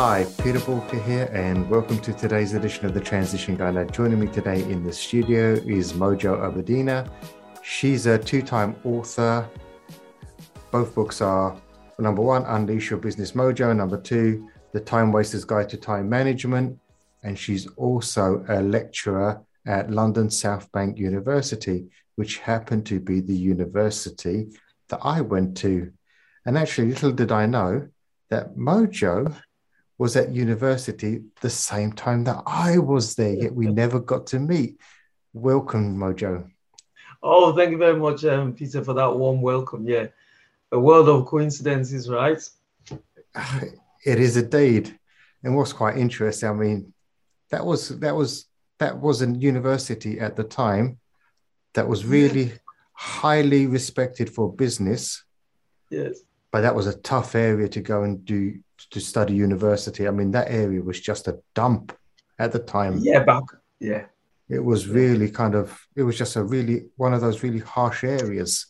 Hi, Peter Walker here, and welcome to today's edition of the Transition Guide. Joining me today in the studio is Mojo Obadina. She's a two time author. Both books are number one, Unleash Your Business Mojo, number two, The Time Waster's Guide to Time Management. And she's also a lecturer at London South Bank University, which happened to be the university that I went to. And actually, little did I know that Mojo was at university the same time that I was there, yet we never got to meet. Welcome, Mojo. Oh, thank you very much, um, Peter, for that warm welcome. Yeah, a world of coincidences, right? It is indeed. And what's quite interesting, I mean, that was that was that was a university at the time that was really highly respected for business. Yes. But that was a tough area to go and do to study university. I mean, that area was just a dump at the time. Yeah, back. Yeah. It was really kind of, it was just a really, one of those really harsh areas.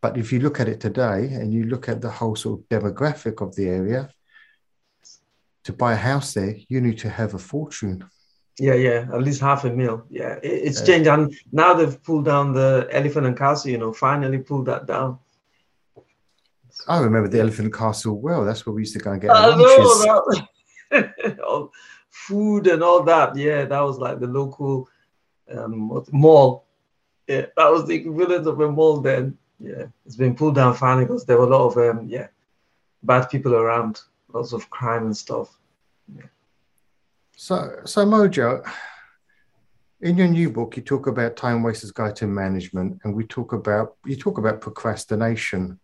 But if you look at it today and you look at the whole sort of demographic of the area, to buy a house there, you need to have a fortune. Yeah, yeah, at least half a mil. Yeah, it, it's yeah. changed. And now they've pulled down the elephant and castle, you know, finally pulled that down. I remember the Elephant Castle well. That's where we used to go and get lunches. Know, food and all that. Yeah, that was like the local um, mall. Yeah, that was the equivalent of a mall then. Yeah, it's been pulled down finally because there were a lot of um, yeah bad people around, lots of crime and stuff. Yeah. So, so Mojo, in your new book, you talk about time wasters guide to management, and we talk about you talk about procrastination.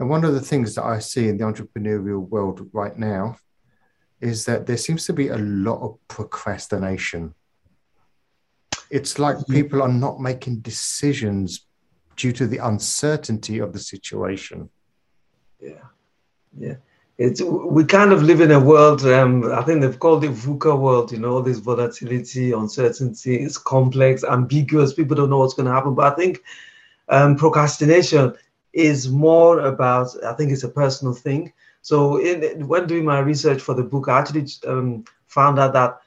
And one of the things that I see in the entrepreneurial world right now is that there seems to be a lot of procrastination. It's like people are not making decisions due to the uncertainty of the situation. Yeah, yeah. It's we kind of live in a world. Um, I think they've called it VUCA world. You know, all this volatility, uncertainty. It's complex, ambiguous. People don't know what's going to happen. But I think um, procrastination is more about, I think it's a personal thing. So in, when doing my research for the book, I actually um, found out that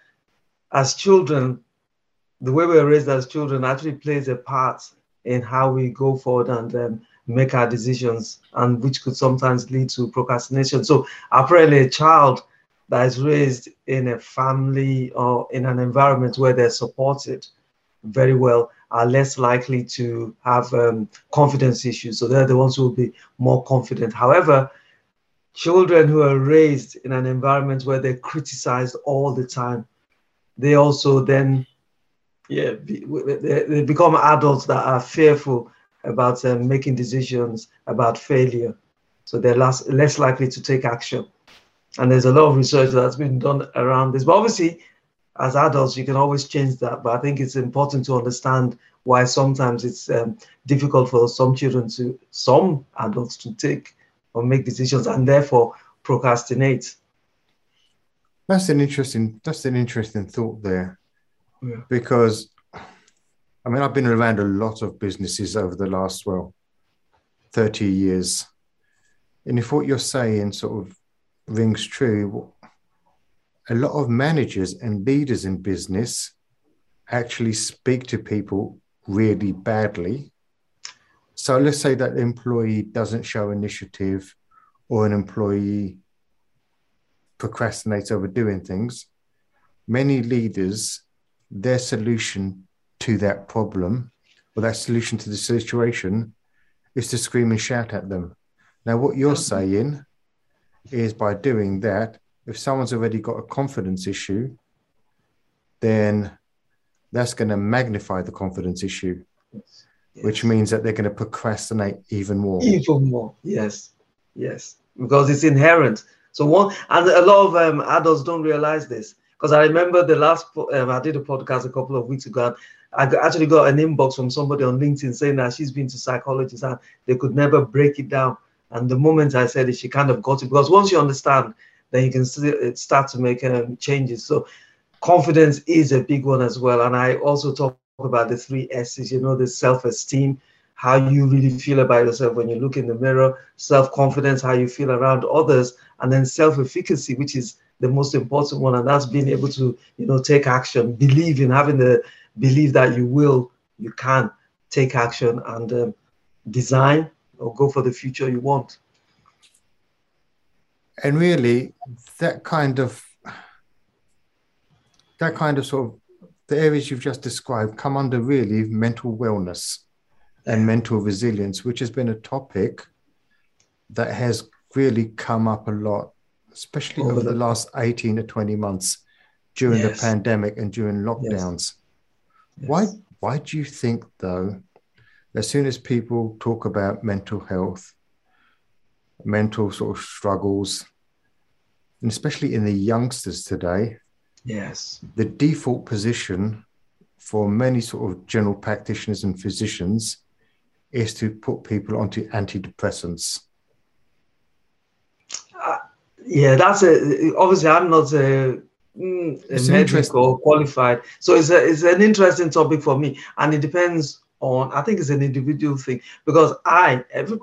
as children, the way we are raised as children actually plays a part in how we go forward and um, make our decisions, and which could sometimes lead to procrastination. So apparently, a child that is raised in a family or in an environment where they're supported very well are less likely to have um, confidence issues. So they're the ones who will be more confident. However, children who are raised in an environment where they're criticized all the time, they also then, yeah, be, they, become adults that are fearful about um, making decisions about failure. So they're less, less likely to take action. And there's a lot of research that's been done around this. But obviously, as adults, you can always change that. But I think it's important to understand why sometimes it's um, difficult for some children to, some adults to take or make decisions and therefore procrastinate. That's an interesting. That's an interesting thought there, yeah. because I mean I've been around a lot of businesses over the last well, thirty years, and if what you're saying sort of rings true, a lot of managers and leaders in business actually speak to people really badly. So let's say that the employee doesn't show initiative or an employee procrastinates over doing things. Many leaders, their solution to that problem or that solution to the situation is to scream and shout at them. Now, what you're saying is by doing that, if someone's already got a confidence issue, then that's going to magnify the confidence issue, yes. Yes. which means that they're going to procrastinate even more. Even more, yes, yes, because it's inherent. So one, and a lot of um, adults don't realize this. Because I remember the last, um, I did a podcast a couple of weeks ago. I actually got an inbox from somebody on LinkedIn saying that she's been to psychologists and they could never break it down. And the moment I said it, she kind of got it because once you understand then you can start to make um, changes. So confidence is a big one as well. And I also talk about the three S's, you know, the self-esteem, how you really feel about yourself when you look in the mirror, self confidence, how you feel around others, and then self efficacy, which is the most important one. And that's being able to, you know, take action, believe in having the belief that you will, you can take action and um, design or go for the future you want. And really, that kind of that kind of sort of the areas you've just described come under really mental wellness and mental resilience, which has been a topic that has really come up a lot, especially over, over the, last 18 to 20 months during yes. the pandemic and during lockdowns. Yes. Why why do you think though, as soon as people talk about mental health, mental sort of struggles, and especially in the youngsters today, yes, the default position for many sort of general practitioners and physicians is to put people onto antidepressants. Uh, yeah, that's a obviously I'm not a, mm, a medical qualified, so it's a, it's an interesting topic for me, and it depends on I think it's an individual thing because I every,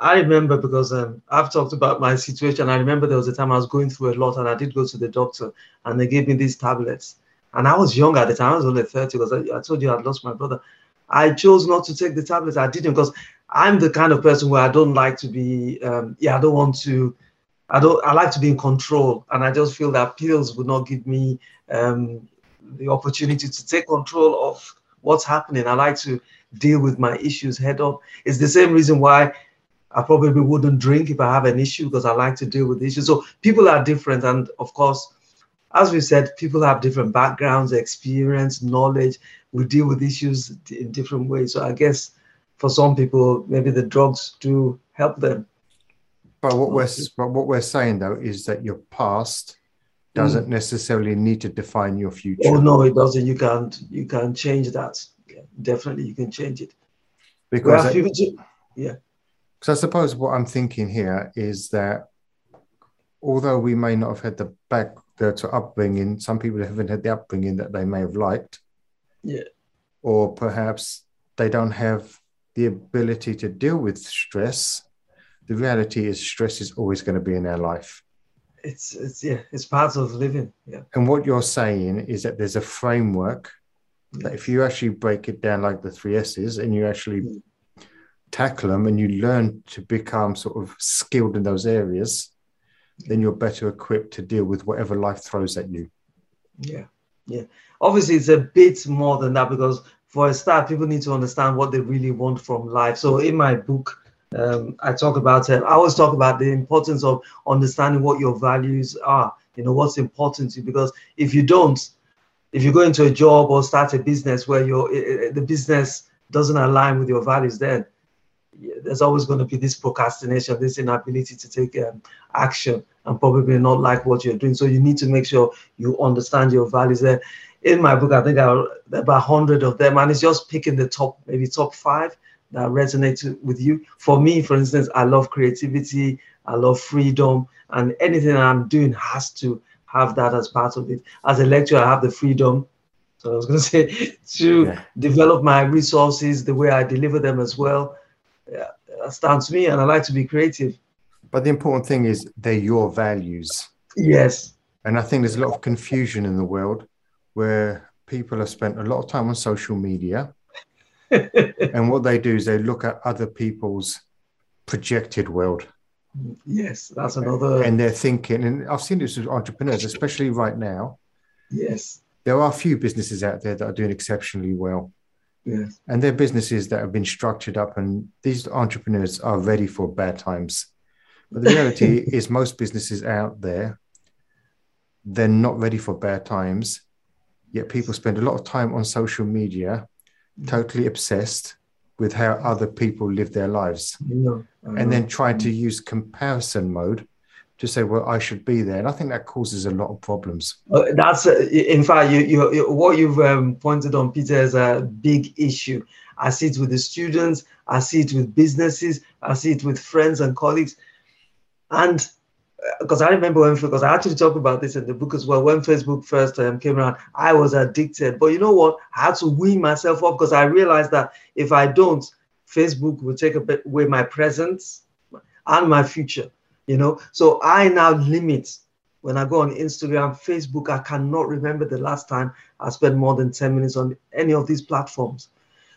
I remember because um, I've talked about my situation. I remember there was a time I was going through a lot, and I did go to the doctor, and they gave me these tablets. And I was young at the time; I was only thirty because I, I told you I'd lost my brother. I chose not to take the tablets. I didn't because I'm the kind of person where I don't like to be. Um, yeah, I don't want to. I don't. I like to be in control, and I just feel that pills would not give me um, the opportunity to take control of what's happening. I like to deal with my issues head on. It's the same reason why I probably wouldn't drink if I have an issue because I like to deal with issues. So people are different, and of course, as we said, people have different backgrounds, experience, knowledge. We deal with issues in different ways. So I guess for some people, maybe the drugs do help them. But what we're but what we're saying though is that your past doesn't mm. necessarily need to define your future. Oh no, it doesn't. You can't you can't change that. Yeah, definitely, you can change it. Because future, yeah. Because I suppose what I'm thinking here is that although we may not have had the back the to upbringing. Some people haven't had the upbringing that they may have liked. Yeah. Or perhaps they don't have the ability to deal with stress. The reality is stress is always going to be in our life. It's it's yeah, it's part of living. Yeah. And what you're saying is that there's a framework that if you actually break it down like the three S's and you actually mm. Tackle them and you learn to become sort of skilled in those areas, then you're better equipped to deal with whatever life throws at you. Yeah, yeah. Obviously, it's a bit more than that because for a start, people need to understand what they really want from life. So in my book, um, I talk about it. I always talk about the importance of understanding what your values are. You know what's important to you because if you don't, if you go into a job or start a business where your the business doesn't align with your values, then there's always going to be this procrastination, this inability to take um, action, and probably not like what you're doing. So you need to make sure you understand your values. There, in my book, I think I there are about hundred of them, and it's just picking the top, maybe top five that resonate with you. For me, for instance, I love creativity, I love freedom, and anything I'm doing has to have that as part of it. As a lecturer, I have the freedom so I was going to say to yeah. develop my resources the way I deliver them as well yeah, astounds me, and I like to be creative. But the important thing is they're your values. Yes. And I think there's a lot of confusion in the world where people have spent a lot of time on social media. and what they do is they look at other people's projected world. Yes, that's another. And they're thinking, and I've seen this with entrepreneurs, especially right now. Yes. There are a few businesses out there that are doing exceptionally well. Yes. And they're businesses that have been structured up, and these entrepreneurs are ready for bad times. But the reality is, most businesses out there, they're not ready for bad times. Yet people spend a lot of time on social media, totally obsessed with how other people live their lives, and then trying to use comparison mode to say, well, I should be there. And I think that causes a lot of problems. Uh, that's, uh, in fact, you, you, you what you've um, pointed on, Peter, is a big issue. I see it with the students, I see it with businesses, I see it with friends and colleagues. And because uh, I remember when, because I actually talk about this in the book as well, when Facebook first um, came around, I was addicted. But you know what? I had to wean myself up because I realized that if I don't, Facebook will take away my presence and my future. You know, so I now limit when I go on Instagram, Facebook. I cannot remember the last time I spent more than 10 minutes on any of these platforms.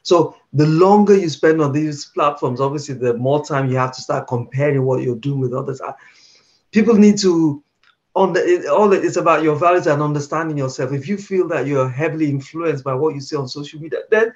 So the longer you spend on these platforms, obviously, the more time you have to start comparing what you're doing with others. People need to on the it, all it's about your values and understanding yourself. If you feel that you're heavily influenced by what you see on social media, then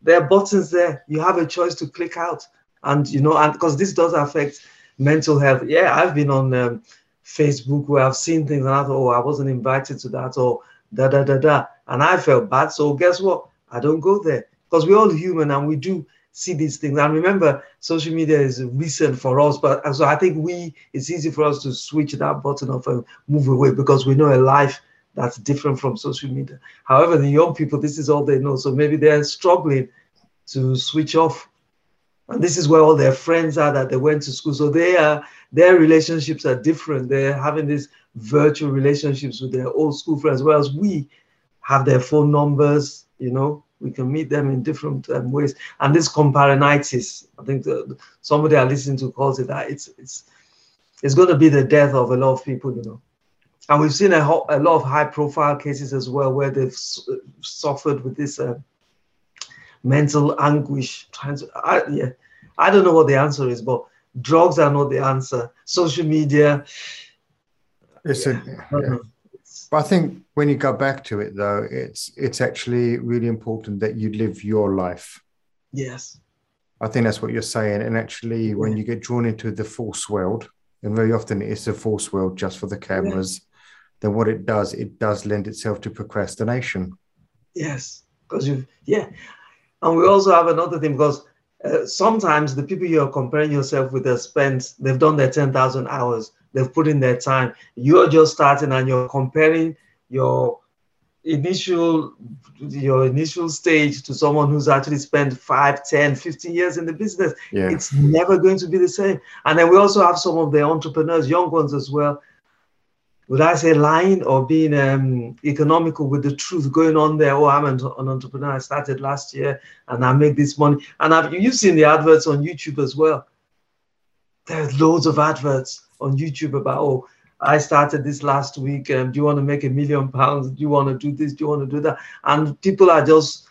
there are buttons there. You have a choice to click out, and you know, and because this does affect mental health. Yeah, I've been on um, Facebook where I've seen things and I thought, oh, I wasn't invited to that, or da da da da, and I felt bad. So guess what? I don't go there because we're all human and we do see these things. And remember, social media is recent for us, but so I think we it's easy for us to switch that button off and move away because we know a life that's different from social media. However, the young people, this is all they know. So maybe they're struggling to switch off. And this is where all their friends are that they went to school. So they are their relationships are different. They're having these virtual relationships with their old school friends, whereas we have their phone numbers, you know, we can meet them in different um, ways. And this comparinitis, I think the, somebody I listened to calls it that. It's it's it's going to be the death of a lot of people, you know. And we've seen a, a lot of high-profile cases as well where they've suffered with this uh, mental anguish. Trying to, yeah, I don't know what the answer is, but drugs are not the answer. Social media. It's yeah, a, yeah. But I think when you go back to it, though, it's it's actually really important that you live your life. Yes. I think that's what you're saying. And actually, yeah. when you get drawn into the false world, and very often it's a false world just for the cameras, yeah. then what it does, it does lend itself to procrastination. Yes, because you, yeah, and we also have another thing because uh, sometimes the people you're comparing yourself with have spent, they've done their ten thousand hours they've put in their time. You're just starting and you're comparing your initial your initial stage to someone who's actually spent 5 10 15 years in the business yeah. it's never going to be the same and then we also have some of the entrepreneurs young ones as well would i say lying or being um, economical with the truth going on there oh i'm an, an, entrepreneur i started last year and i make this money and I've, you've seen the adverts on youtube as well there's loads of adverts on YouTube about, oh, I started this last week. Um, do you want to make a million pounds? Do you want to do this? Do you want to do that? And people are just,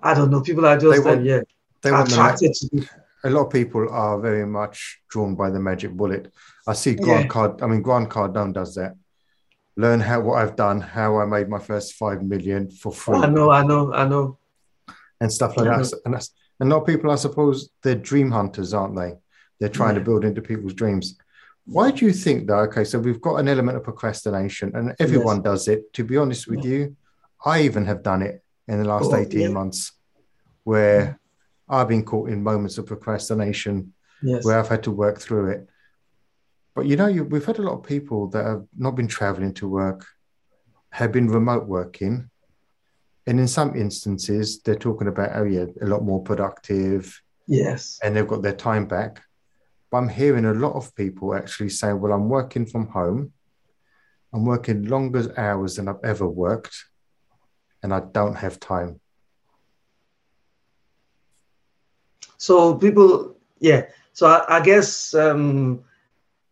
I don't know, people are just, want, uh, yeah, they attracted to A lot of people are very much drawn by the magic bullet. I see Grant yeah. Card. I mean, Grant Cardone does that. Learn how what I've done, how I made my first five million for free. I know, I know, I know, and stuff like that. And that's and a lot of people, I suppose, they're dream hunters, aren't they? They're trying yeah. to build into people's dreams. Why do you think though? Okay, so we've got an element of procrastination, and everyone yes. does it. To be honest with you, I even have done it in the last oh, 18 yeah. months where I've been caught in moments of procrastination yes. where I've had to work through it. But you know, you, we've had a lot of people that have not been traveling to work, have been remote working. And in some instances, they're talking about, oh, yeah, a lot more productive. Yes. And they've got their time back. But I'm hearing a lot of people actually say, well, I'm working from home. I'm working longer hours than I've ever worked, and I don't have time. So people, yeah. So I, I guess, um,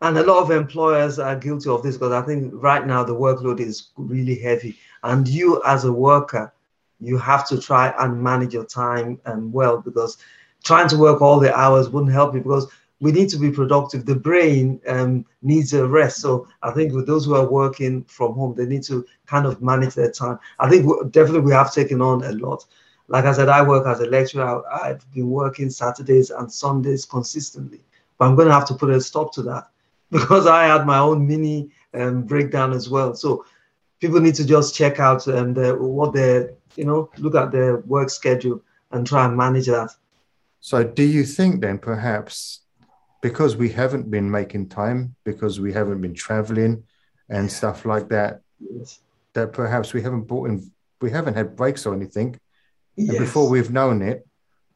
and a lot of employers are guilty of this because I think right now the workload is really heavy, and you as a worker, you have to try and manage your time um, well because trying to work all the hours wouldn't help you because we need to be productive. The brain um, needs a rest. So I think with those who are working from home, they need to kind of manage their time. I think definitely we have taken on a lot. Like I said, I work as a lecturer. I've been working Saturdays and Sundays consistently, but I'm going to have to put a stop to that because I had my own mini um, breakdown as well. So people need to just check out um, the, what they, you know, look at their work schedule and try and manage that. So, do you think then perhaps because we haven't been making time, because we haven't been traveling and stuff like that, yes. that perhaps we haven't bought in, we haven't had breaks or anything. Yes. And before we've known it,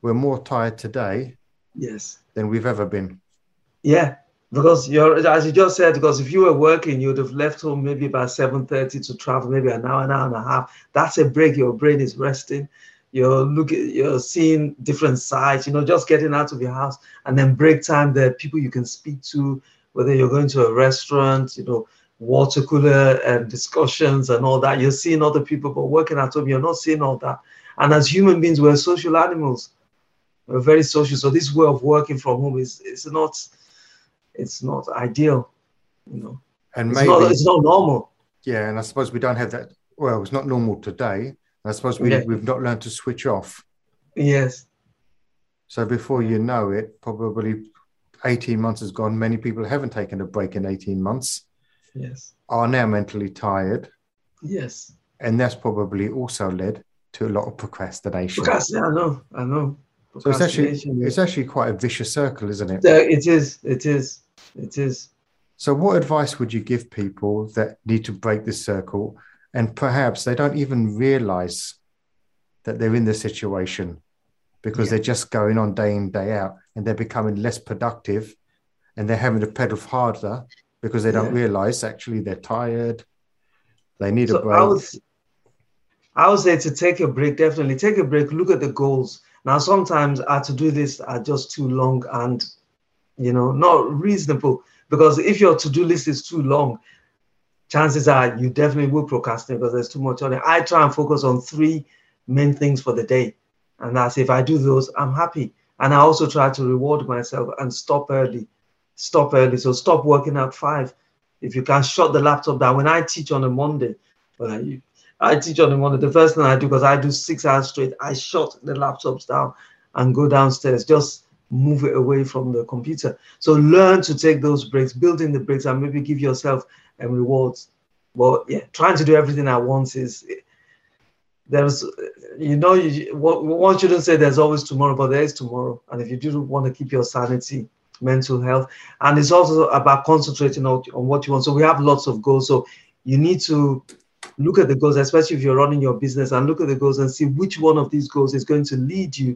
we're more tired today yes. than we've ever been. Yeah, because you're as you just said, because if you were working, you'd have left home maybe about 7:30 to travel, maybe an hour, an hour and a half. That's a break. Your brain is resting. you're looking, you're seeing different sides, you know, just getting out of your house and then break time, there people you can speak to, whether you're going to a restaurant, you know, water cooler and discussions and all that. You're seeing other people, but working at home, you're not seeing all that. And as human beings, we're social animals. We're very social. So this way of working from home is is not it's not ideal, you know. And It's maybe not it's not normal. yeah, and I suppose we don't have that. Well, it's not normal today. I suppose we Yeah. we've not learned to switch off. Yes. So before you know it, probably 18 months has gone. Many people haven't taken a break in 18 months, Yes. are now mentally tired, Yes. and that's probably also led to a lot of procrastination. Procrastination. I know. I know. So it's actually it's actually quite a vicious circle, isn't it? it is. It is. It is. So what advice would you give people that need to break this circle and perhaps they don't even realize that they're in this situation because Yeah. they're just going on day in day out and they're becoming less productive and they're having to pedal harder because they don't Yeah. realize actually they're tired they need a break I would, I would say to take a break, definitely take a break, look at the goals. Now, sometimes our to-do lists are just too long and, you know, not reasonable. Because if your to-do list is too long, chances are you definitely will procrastinate because there's too much on it. I try and focus on three main things for the day. And that's if I do those, I'm happy. And I also try to reward myself and stop early. Stop early. So stop working at five. If you can shut the laptop down. When I teach on a Monday, well, I, I teach on a Monday, the first thing I do, because I do six hours straight, I shut the laptops down and go downstairs. Just move it away from the computer. So learn to take those breaks, build in the breaks, and maybe give yourself um, rewards. Well, yeah, trying to do everything at once is there's, you know, you, what one shouldn't say there's always tomorrow, but there is tomorrow. And if you do want to keep your sanity, mental health, and it's also about concentrating on, on what you want. So we have lots of goals. So you need to look at the goals, especially if you're running your business, and look at the goals and see which one of these goals is going to lead you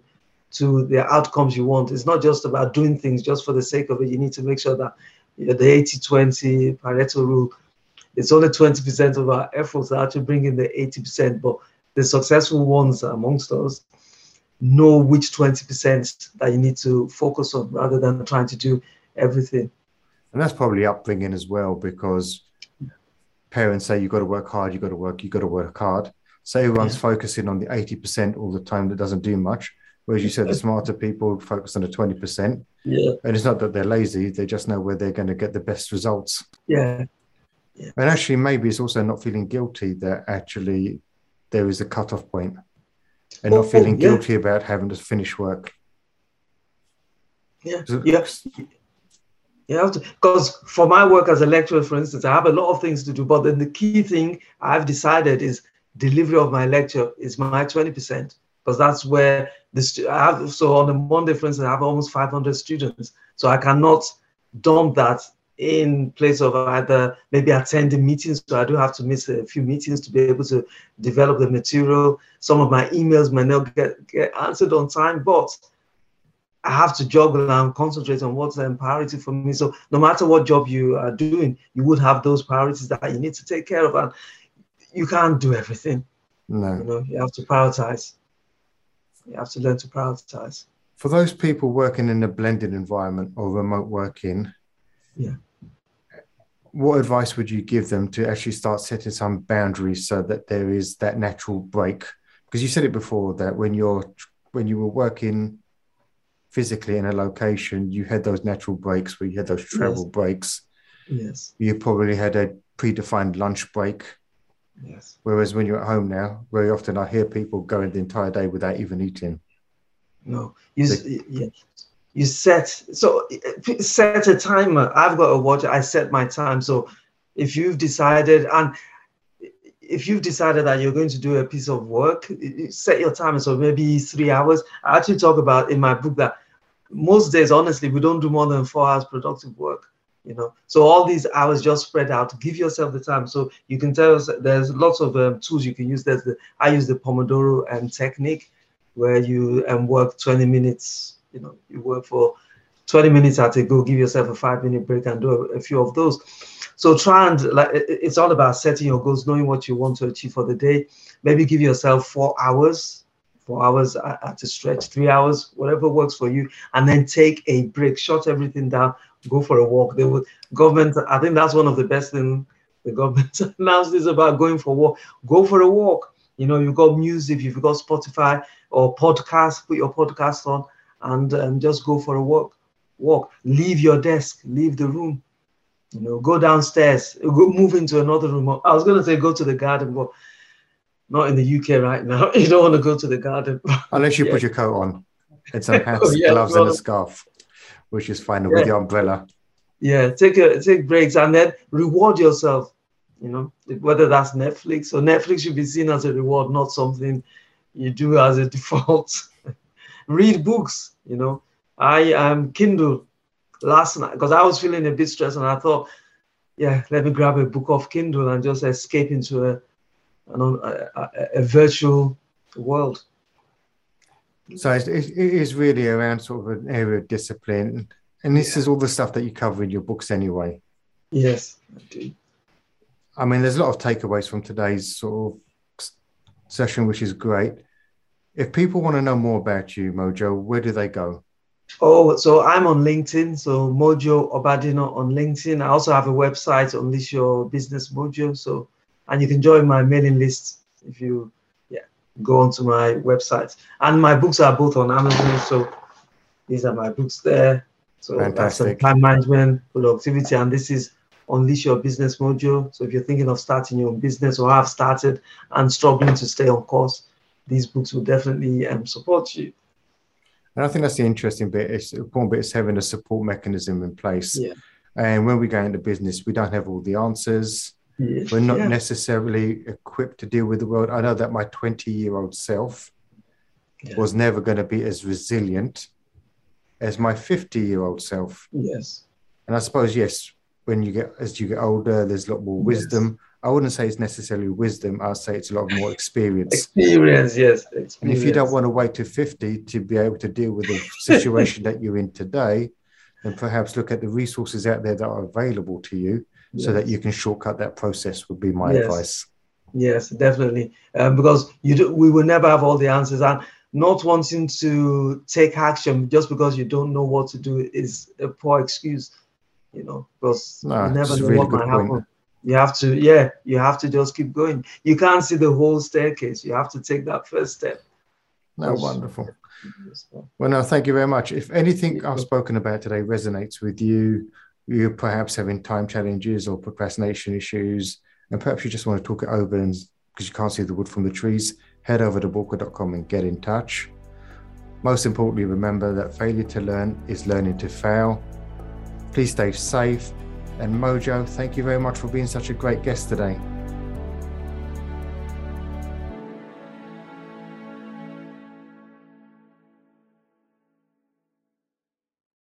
to the outcomes you want. It's not just about doing things just for the sake of it. You need to make sure that you know, the 80 20 Pareto rule, it's only 20% of our efforts that actually bring in the 80%. But the successful ones amongst us know which 20% that you need to focus on rather than trying to do everything. and that's probably upbringing as well because parents say you've got to work hard you've got to work you've got to work hard so everyone's Yeah. focusing on the 80% all the time that doesn't do much whereas you said the smarter people focus on the 20% Yeah, And it's not that they're lazy, they just know where they're going to get the best results. yeah, And actually, maybe it's also not feeling guilty that actually there is a cutoff point and Oh, not feeling oh, yeah. guilty about having to finish work. yeah, So- yeah. Have because for my work as a lecturer, for instance, I have a lot of things to do, but then the key thing I've decided is delivery of my lecture is my 20%, because that's where the, have, so on the Monday, for instance, I have almost 500 students. So I cannot dump that in place of either maybe attending meetings. So I do have to miss a few meetings to be able to develop the material. Some of my emails may not get, get answered on time, but I have to juggle and concentrate on what's a priority for me. So no matter what job you are doing, you would have those priorities that you need to take care of, and you can't do everything. No. You No. know, you have to prioritize. You have to learn to prioritize. For those people working in a blended environment or remote working, Yeah. what advice would you give them to actually start setting some boundaries so that there is that natural break? Because you said it before that when you're when you were working physically in a location, you had those natural breaks where you had those travel breaks. Yes, You probably had a predefined lunch break. Yes, Whereas when you're at home now, very often I hear people going the entire day without even eating. no. You s- yeah. You set so set a timer. I've got a watch. I set my time. So if you've decided and if you've decided that you're going to do a piece of work, set your timer. So maybe three hours. I actually talk about in my book that most days, honestly, we don't do more than four hours productive work. You know, so all these hours just spread out. Give yourself the time. So you can tell us there's lots of um, tools you can use. There's the I use the Pomodoro um, technique, where you um, work 20 minutes. You know, you work for 20 minutes at a go. Give yourself a five minute break and do a, a few of those. So try and like it's all about setting your goals, knowing what you want to achieve for the day. Maybe give yourself four hours four hours at a stretch three hours whatever works for you and then take a break shut everything down go for a walk. They would government i think that's one of the best things the government announced is about going for a walk. Go for a walk. You know you've got music you've got spotify or podcast put your podcast on and um, just go for a walk. Walk. Leave your desk. Leave the room. You know go downstairs. Go move into another room. I was going to say go to the garden but not in the UK right now. You don't want to go to the garden. Unless you yeah. put your coat on. And some hats, oh, yeah, gloves, well, and a scarf, which is fine yeah. with your umbrella. Yeah, take a take breaks and then reward yourself. You know, whether that's Netflix or Netflix should be seen as a reward, not something you do as a default. Read books. You know, I am Kindle last night because I was feeling a bit stressed and I thought, yeah, let me grab a book of Kindle and just escape into a a, a, a virtual world. So it is really around sort of an area of discipline, and this yeah. is all the stuff that you cover in your books anyway. Yes, I do. I mean, there's a lot of takeaways from today's sort of session, which is great. If people want to know more about you, Mojo, where do they go? Oh, so I'm on LinkedIn. So Mojo Obadina on LinkedIn. I also have a website, Unleash Your Business Mojo. So and you can join my mailing list if you go onto my website. And my books are both on amazon so these are my books there. So Fantastic. time management productivity and this is unleash your business mojo. So if you're thinking of starting your own business or have started and struggling to stay on course these books will definitely um, support you. And i think that's the interesting bit. It's important bit is having a support mechanism in place. Yeah. and when we go into business we don't have all the answers we're not yeah. necessarily equipped to deal with the world. I know that my 20 year old self yeah. was never going to be as resilient as my 50 year old self. Yes. And I suppose, yes, when you get, as you get older, there's a lot more wisdom. Yes. I wouldn't say it's necessarily wisdom. I'd say it's a lot more experience. Experience, yes. Experience. And if you don't want to wait to 50 to be able to deal with the situation that you're in today, then perhaps look at the resources out there that are available to you yes. so that you can shortcut that process would be my yes. advice. Yes definitely. Um, because you do, we will never have all the answers and not wanting to take action just because you don't know what to do is a poor excuse you know because no, you never know really what might point. happen. You have to yeah you have to just keep going. You can't see the whole staircase. You have to take that first step. No wonderful. Well no thank you very much. If anything i've spoken about today resonates with you you're perhaps having time challenges or procrastination issues, and perhaps you just want to talk it over and because you can't see the wood from the trees, head over to Bawker.com and get in touch. Most importantly, remember that failure to learn is learning to fail. Please stay safe. And Mojo, thank you very much for being such a great guest today.